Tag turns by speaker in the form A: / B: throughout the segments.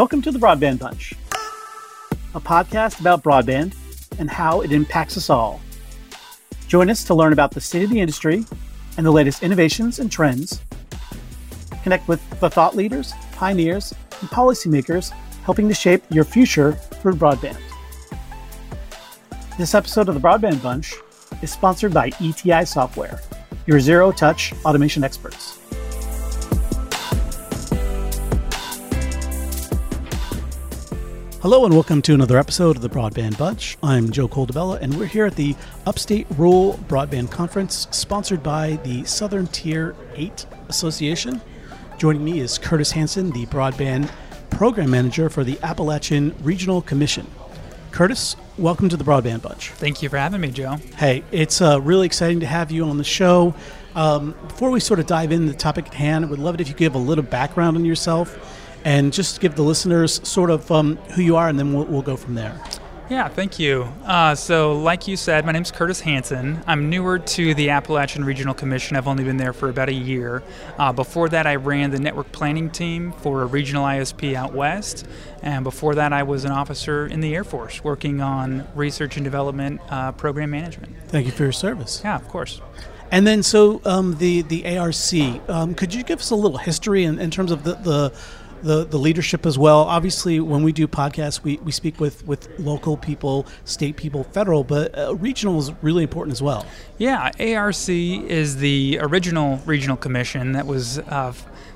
A: Welcome to the Broadband Bunch, a podcast about broadband and how it impacts us all. Join us to learn about the state of the industry and the latest innovations and trends. Connect with the thought leaders, pioneers, and policymakers helping to shape your future for broadband. This episode of the Broadband Bunch is sponsored by ETI Software, your zero touch automation experts. Hello and welcome to another episode of the Broadband Bunch. I'm Joe Coldebella, and we're here at the Upstate Rural Broadband Conference, sponsored by the Southern Tier 8 Association. Joining me is Curtis Hansen, the Broadband Program Manager for the Appalachian Regional Commission. Curtis, welcome to the Broadband Bunch.
B: Thank you for having me, Joe.
A: Hey, it's uh, really exciting to have you on the show. Um, before we sort of dive into the topic at hand, I would love it if you could give a little background on yourself and just give the listeners sort of um, who you are, and then we'll, we'll go from there.
B: Yeah, thank you. Uh, so, like you said, my name is Curtis Hansen. I'm newer to the Appalachian Regional Commission. I've only been there for about a year. Uh, before that, I ran the network planning team for a regional ISP out west. And before that, I was an officer in the Air Force working on research and development uh, program management.
A: Thank you for your service.
B: Yeah, of course.
A: And then, so um, the the ARC, um, could you give us a little history in, in terms of the, the the, the leadership as well. Obviously, when we do podcasts, we, we speak with, with local people, state people, federal, but uh, regional is really important as well.
B: Yeah, ARC is the original regional commission that was uh,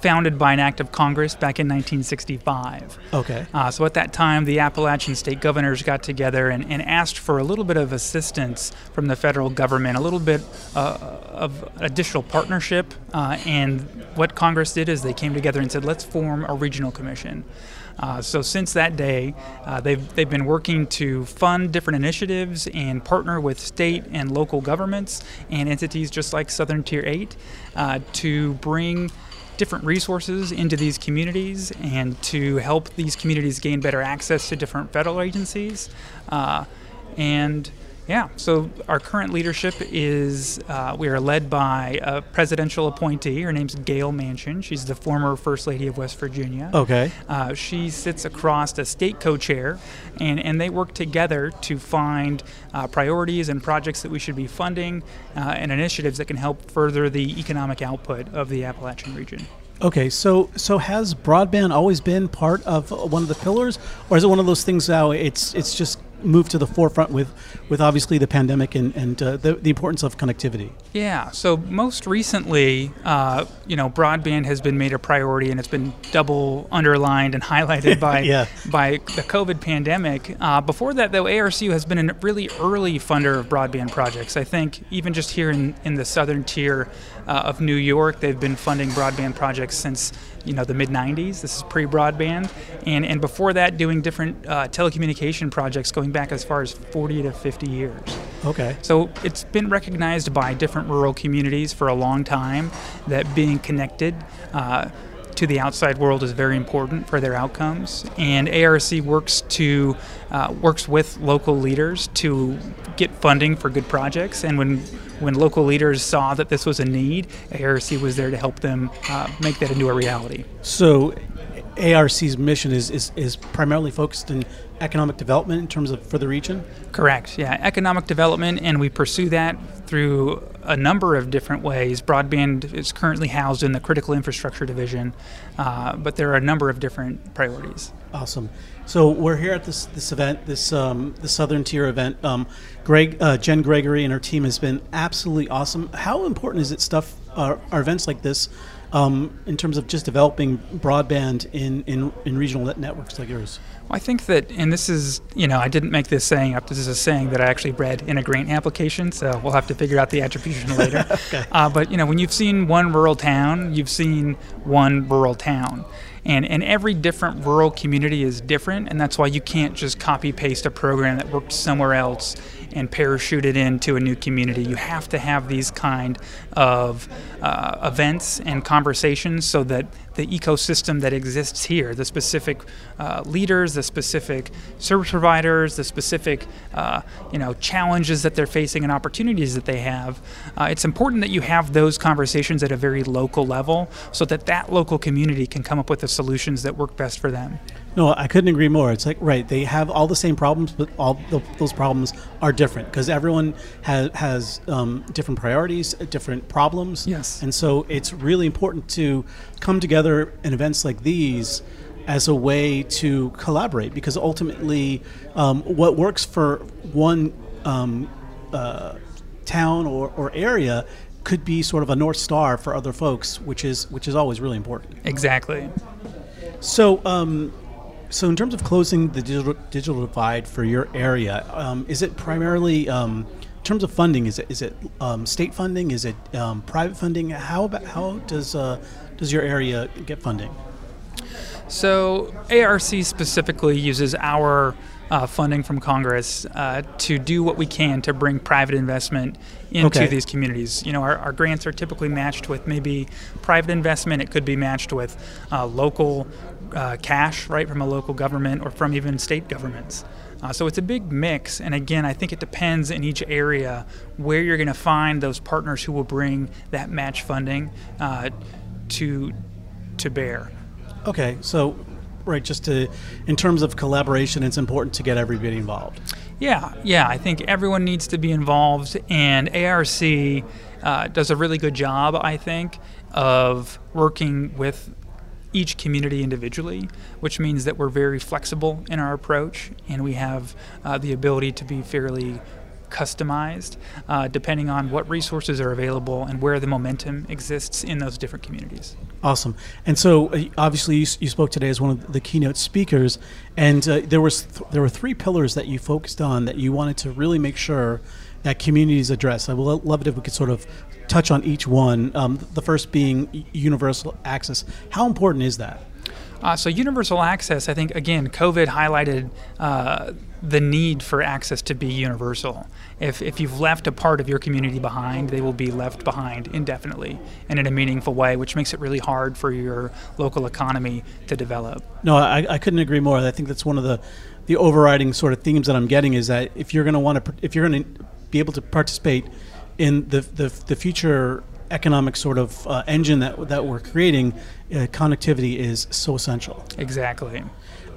B: founded by an act of Congress back in 1965.
A: Okay.
B: Uh, so at that time, the Appalachian state governors got together and, and, asked for a little bit of assistance from the federal government, a little bit uh, of additional partnership. Uh, and what Congress did is they came together and said, let's form a regional commission. Uh, so since that day, uh, they've they've been working to fund different initiatives and partner with state and local governments and entities just like Southern Tier Eight uh, to bring different resources into these communities and to help these communities gain better access to different federal agencies. Uh, and yeah, so our current leadership is uh, we are led by a presidential appointee. Her name's Gayle Manchin. She's the former First Lady of West Virginia.
A: Okay.
B: Uh, she sits across a state co chair, and, and they work together to find uh, priorities and projects that we should be funding uh, and initiatives that can help further the economic output of the Appalachian region.
A: Okay, so so has broadband always been part of one of the pillars, or is it one of those things now? It's it's just moved to the forefront with, with obviously the pandemic and, and uh, the, the importance of connectivity?
B: Yeah, so most recently, uh, you know, broadband has been made a priority and it's been double underlined and highlighted by,
A: yeah.
B: by the COVID pandemic. Uh, before that, though, ARCU has been a really early funder of broadband projects. I think even just here in, in the southern tier uh, of New York, they've been funding broadband projects since you know the mid 90s. This is pre-broadband, and and before that, doing different uh, telecommunication projects going back as far as 40 to 50 years.
A: Okay.
B: So it's been recognized by different rural communities for a long time that being connected. Uh, to the outside world is very important for their outcomes, and ARC works to uh, works with local leaders to get funding for good projects. And when when local leaders saw that this was a need, ARC was there to help them uh, make that into a reality.
A: So, ARC's mission is, is, is primarily focused in economic development in terms of for the region?
B: Correct, yeah. Economic development, and we pursue that through a number of different ways. Broadband is currently housed in the Critical Infrastructure Division, uh, but there are a number of different priorities.
A: Awesome. So we're here at this this event, this um, the Southern Tier event. Um, Greg, uh, Jen Gregory, and her team has been absolutely awesome. How important is it stuff? Uh, are events like this um, in terms of just developing broadband in, in, in regional networks like yours?
B: Well, I think that, and this is, you know, I didn't make this saying up. This is a saying that I actually read in a grant application, so we'll have to figure out the attribution later.
A: okay.
B: Uh, but, you know, when you've seen one rural town, you've seen one rural town. And, and every different rural community is different, and that's why you can't just copy paste a program that worked somewhere else and parachute it into a new community. You have to have these kind of uh, events and conversations so that the ecosystem that exists here, the specific uh, leaders, the specific service providers, the specific uh, you know challenges that they're facing and opportunities that they have, uh, it's important that you have those conversations at a very local level so that that local community can come up with the solutions that work best for them.
A: No, I couldn't agree more. It's like right, they have all the same problems, but all the, those problems are different because everyone has has um, different priorities, uh, different problems.
B: Yes.
A: and so it's really important to come together in events like these as a way to collaborate because ultimately, um, what works for one um, uh, town or, or area could be sort of a north star for other folks, which is which is always really important.
B: Exactly.
A: So, um, so in terms of closing the digital, digital divide for your area, um, is it primarily um, in terms of funding? Is it is it um, state funding? Is it um, private funding? How about how does uh, does your area get funding?
B: So ARC specifically uses our uh, funding from Congress uh, to do what we can to bring private investment into
A: Okay.
B: these communities. You know, our, our grants are typically matched with maybe private investment. It could be matched with uh, local uh, cash, right, from a local government or from even state governments. Uh, so it's a big mix, and again, I think it depends in each area where you're going to find those partners who will bring that match funding uh, to to bear.
A: Okay, so right, just to in terms of collaboration, it's important to get everybody involved.
B: Yeah, yeah. I think everyone needs to be involved, and ARC uh, does a really good job, I think, of working with each community individually, which means that we're very flexible in our approach, and we have uh, the ability to be fairly customized uh, depending on what resources are available and where the momentum exists in those different communities.
A: Awesome. And so, uh, obviously, you, you spoke today as one of the keynote speakers, and uh, there was th- there were three pillars that you focused on that you wanted to really make sure that communities address. I would love it if we could sort of touch on each one. Um, the first being universal access. How important is that?
B: Uh, so universal access, I think, again, COVID highlighted uh, the need for access to be universal. If, if you've left a part of your community behind, they will be left behind indefinitely and in a meaningful way, which makes it really hard for your local economy to develop.
A: No, I, I couldn't agree more. I think that's one of the the overriding sort of themes that I'm getting is that if you're going to want to if you're going to be able to participate in the the, the future economic sort of uh, engine that that we're creating, uh, connectivity is so essential.
B: Exactly.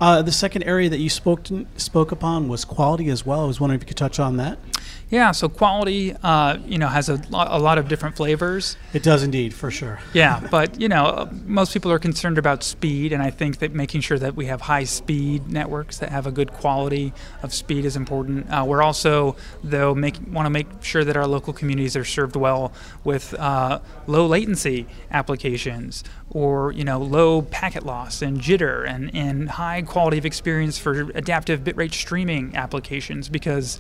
A: Uh, the second area that you spoke to, spoke upon was quality as well. I was wondering if you could touch on that.
B: Yeah, so quality, uh, you know, has a, lo- a lot of different flavors.
A: It does indeed, for sure.
B: Yeah, but you know, most people are concerned about speed, and I think that making sure that we have high-speed networks that have a good quality of speed is important. Uh, we're also, though, make, want to make sure that our local communities are served well with uh, low latency applications, or you know, low packet loss and jitter, and, and high quality of experience for adaptive bitrate streaming applications, because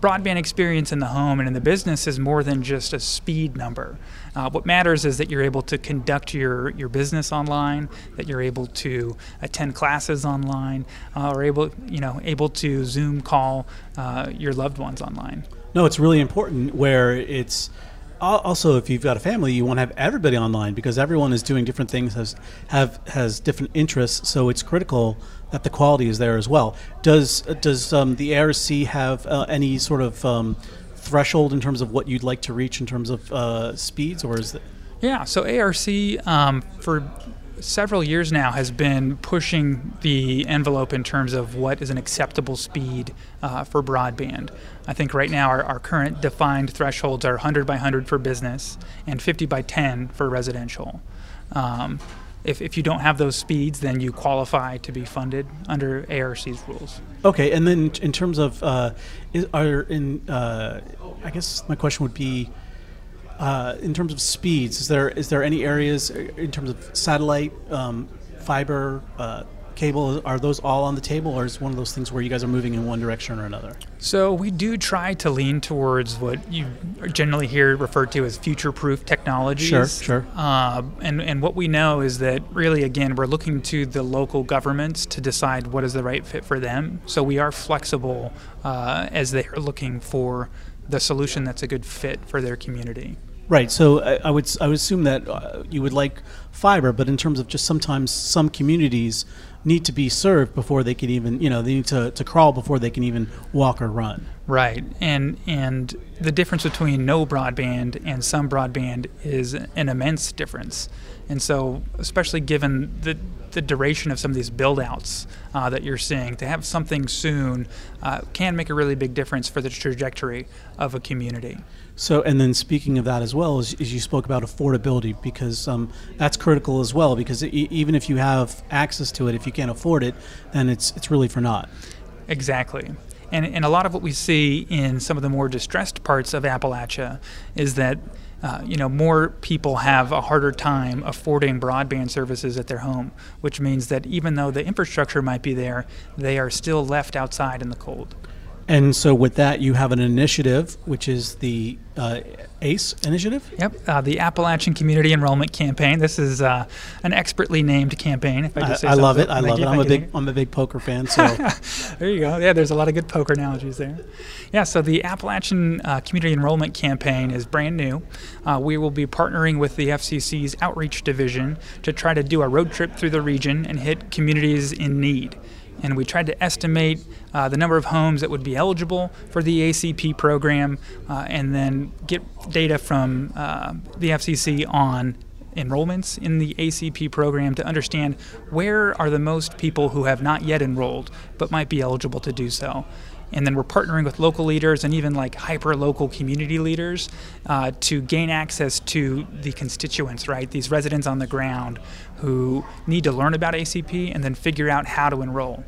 B: broadband experience in the home and in the business is more than just a speed number. Uh, what matters is that you're able to conduct your, your business online, that you're able to attend classes online, uh, or able you know able to Zoom call uh, your loved ones online.
A: No, it's really important where it's also if you've got a family, you want to have everybody online because everyone is doing different things, has have has different interests. So it's critical that the quality is there as well. Does does um, the ARC have uh, any sort of um, threshold in terms of what you'd like to reach in terms of uh, speeds, or is it?
B: Yeah, so ARC um, for several years now has been pushing the envelope in terms of what is an acceptable speed uh, for broadband. I think right now our, our current defined thresholds are 100 by 100 for business and 50 by 10 for residential. Um, if, if you don't have those speeds, then you qualify to be funded under ARC's rules.
A: Okay, and then in terms of uh, is, are in, uh, I guess my question would be, uh, in terms of speeds, is there is there any areas uh, in terms of satellite, um, fiber, uh, cable? Are those all on the table, or is one of those things where you guys are moving in one direction or another?
B: So we do try to lean towards what you generally hear referred to as future-proof technologies.
A: Sure, sure.
B: Uh, and and what we know is that really, again, we're looking to the local governments to decide what is the right fit for them. So we are flexible uh, as they are looking for the solution that's a good fit for their community.
A: Right. So I, I would I would assume that uh, you would like fiber, but in terms of just sometimes some communities need to be served before they can even you know they need to, to crawl before they can even walk or run.
B: Right, and and the difference between no broadband and some broadband is an immense difference, and so especially given the the duration of some of these build outs uh, that you're seeing, to have something soon uh, can make a really big difference for the trajectory of a community.
A: So, and then speaking of that as well, as, as you spoke about affordability, because um, that's critical as well. Because even if you have access to it, if you can't afford it, then it's it's really for naught.
B: Exactly. And, and a lot of what we see in some of the more distressed parts of Appalachia is that uh, you know more people have a harder time affording broadband services at their home, which means that even though the infrastructure might be there, they are still left outside in the cold.
A: And so, with that, you have an initiative, which is the uh, ACE initiative.
B: Yep, uh, the Appalachian Community Enrollment Campaign. This is uh, an expertly named campaign. If I,
A: I,
B: just say
A: I love it. I love
B: you,
A: it. I'm a big. I'm a big poker fan. So,
B: There you go. Yeah, there's a lot of good poker analogies there. Yeah, so the Appalachian uh, Community Enrollment Campaign is brand new. Uh, we will be partnering with the FCC's Outreach Division to try to do a road trip through the region and hit communities in need. And we tried to estimate uh, the number of homes that would be eligible for the ACP program uh, and then get data from uh, the FCC on enrollments in the ACP program to understand where are the most people who have not yet enrolled but might be eligible to do so. And then we're partnering with local leaders and even like hyper local community leaders uh, to gain access to the constituents, right? These residents on the ground who need to learn about ACP and then figure out how to enroll.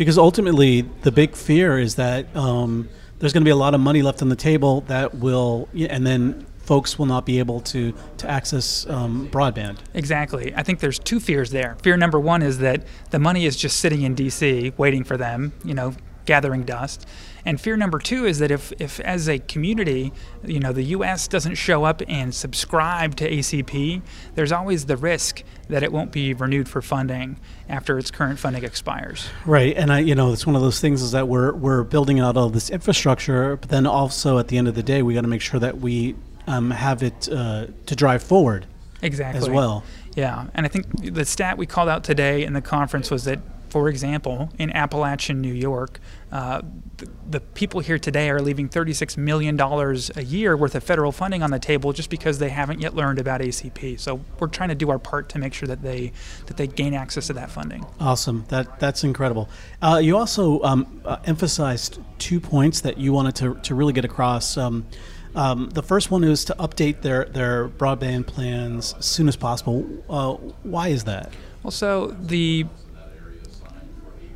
A: Because ultimately, the big fear is that um, there's going to be a lot of money left on the table that will, and then folks will not be able to to access um, broadband.
B: Exactly. I think there's two fears there. Fear number one is that the money is just sitting in D.C. waiting for them, you know, gathering dust. And fear number two is that if, if as a community, you know, the U.S. doesn't show up and subscribe to ACP, there's always the risk that it won't be renewed for funding after its current funding expires.
A: Right, and I, you know, it's one of those things is that we're we're building out all this infrastructure, but then also at the end of the day, we got to make sure that we um, have it uh, to drive forward
B: Exactly.
A: as well.
B: Yeah, and I think the stat we called out today in the conference was that, for example, in Appalachian, New York, uh, the, the people here today are leaving $36 million a year worth of federal funding on the table just because they haven't yet learned about ACP. So we're trying to do our part to make sure that they that they gain access to that funding.
A: Awesome, that that's incredible. Uh, you also um, uh, emphasized two points that you wanted to to really get across. Um, um, the first one is to update their their broadband plans as soon as possible. Uh, why is that?
B: Well, so the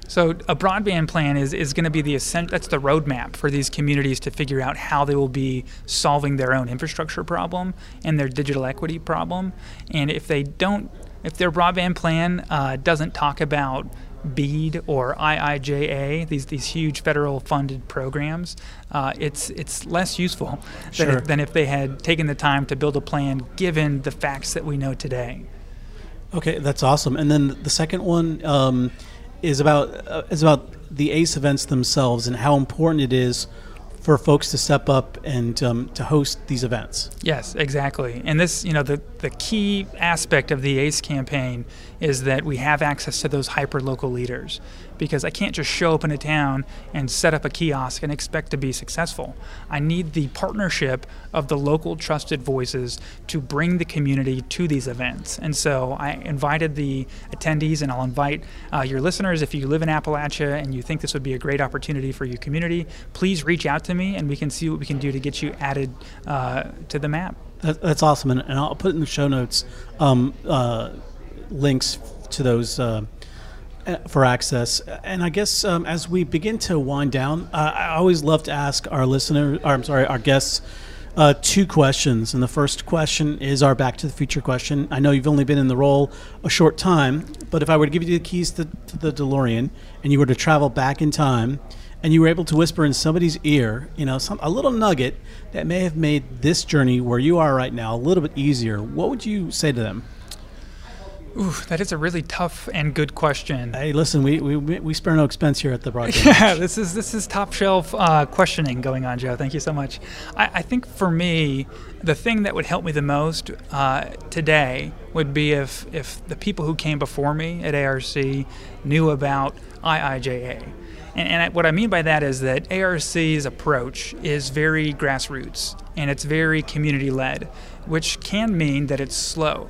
B: so a broadband plan is, is going to be the essential. That's the roadmap for these communities to figure out how they will be solving their own infrastructure problem and their digital equity problem. And if they don't, if their broadband plan uh, doesn't talk about BEAD or IIJA, these these huge federal funded programs, uh, it's it's less useful than, if, than if they had taken the time to build a plan given the facts that we know today.
A: Okay, that's awesome. And then the second one um, is about uh, is about the ACE events themselves and how important it is for folks to step up and um, to host these events.
B: Yes, exactly. And this, you know, the, the key aspect of the ACE campaign is that we have access to those hyper local leaders because I can't just show up in a town and set up a kiosk and expect to be successful. I need the partnership of the local trusted voices to bring the community to these events. And so I invited the attendees, and I'll invite uh, your listeners if you live in Appalachia and you think this would be a great opportunity for your community, please reach out to me and we can see what we can do to get you added uh, to the map.
A: That, that's awesome, and, and I'll put in the show notes um, uh, links to those uh, uh, for access. And I guess um, as we begin to wind down, I always love to ask our listeners, or I'm sorry, our guests. Uh, two questions, and the first question is our Back to the Future question. I know you've only been in the role a short time, but if I were to give you the keys to, to the DeLorean and you were to travel back in time, and you were able to whisper in somebody's ear, you know, some a little nugget that may have made this journey where you are right now a little bit easier, what would you say to them?
B: Ooh, that is a really tough and good question.
A: Hey, listen, we, we, we spare no expense here at the broadcast.
B: Yeah, this is this is top shelf uh, questioning going on, Joe. Thank you so much. I, I, think for me, the thing that would help me the most uh, today would be if if the people who came before me at ARC knew about IIJA. And, and what I mean by that is that ARC's approach is very grassroots and it's very community led, which can mean that it's slow.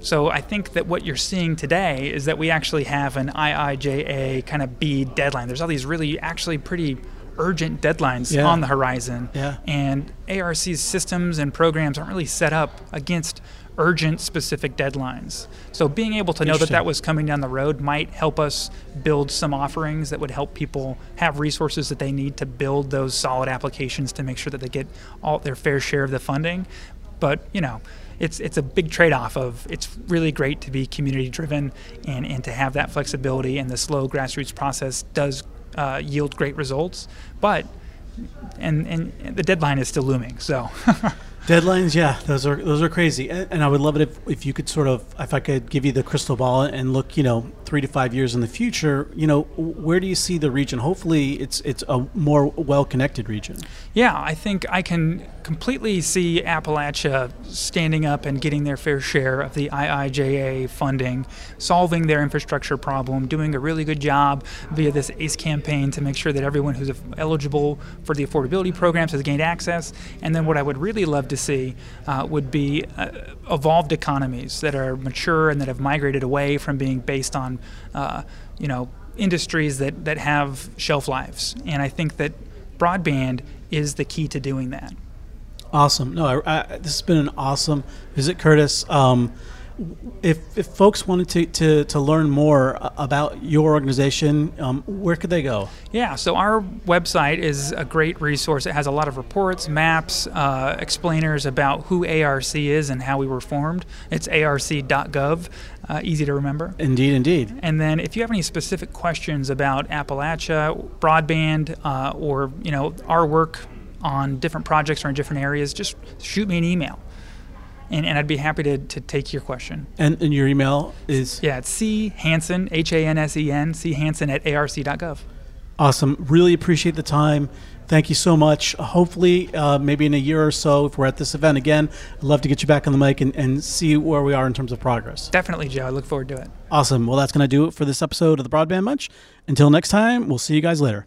B: So I think that what you're seeing today is that we actually have an IIJA kind of BEAD deadline. There's all these really actually pretty urgent deadlines yeah. on the horizon.
A: Yeah.
B: And ARC's systems and programs aren't really set up against urgent specific deadlines. So being able to know that that was coming down the road might help us build some offerings that would help people have resources that they need to build those solid applications to make sure that they get all their fair share of the funding. But, you know, it's it's a big trade-off of it's really great to be community driven and, and to have that flexibility and the slow grassroots process does uh, yield great results but and and the deadline is still looming so
A: Deadlines, yeah, those are those are crazy, and, I would love it if, if you could sort of if I could give you the crystal ball and look, you know, three to five years in the future, you know, where do you see the region? Hopefully, it's it's a more well connected region.
B: Yeah, I think I can completely see Appalachia standing up and getting their fair share of the IIJA funding, solving their infrastructure problem, doing a really good job via this ACE campaign to make sure that everyone who's eligible for the affordability programs has gained access. And then what I would really love to see uh, would be uh, evolved economies that are mature and that have migrated away from being based on, uh, you know, industries that, that have shelf lives. And I think that broadband is the key to doing that.
A: Awesome. No, I, I, this has been an awesome visit, Curtis. Um, if, if folks wanted to, to, to learn more about your organization, um, where could they go?
B: Yeah, so our website is a great resource. It has a lot of reports, maps, uh, explainers about who ARC is and how we were formed. It's arc.gov, uh, easy to remember.
A: Indeed, indeed.
B: And then if you have any specific questions about Appalachia, broadband, uh, or you know our work on different projects or in different areas, just shoot me an email and, and I'd be happy to, to take your question.
A: And, and your email is?
B: Yeah, it's C Hansen, H A N S E N, C Hansen at arc.gov.
A: Awesome. Really appreciate the time. Thank you so much. Hopefully, uh, maybe in a year or so, if we're at this event again, I'd love to get you back on the mic and, and see where we are in terms of progress.
B: Definitely, Joe. I look forward to it.
A: Awesome. Well, that's going to do it for this episode of the Broadband Bunch. Until next time, we'll see you guys later.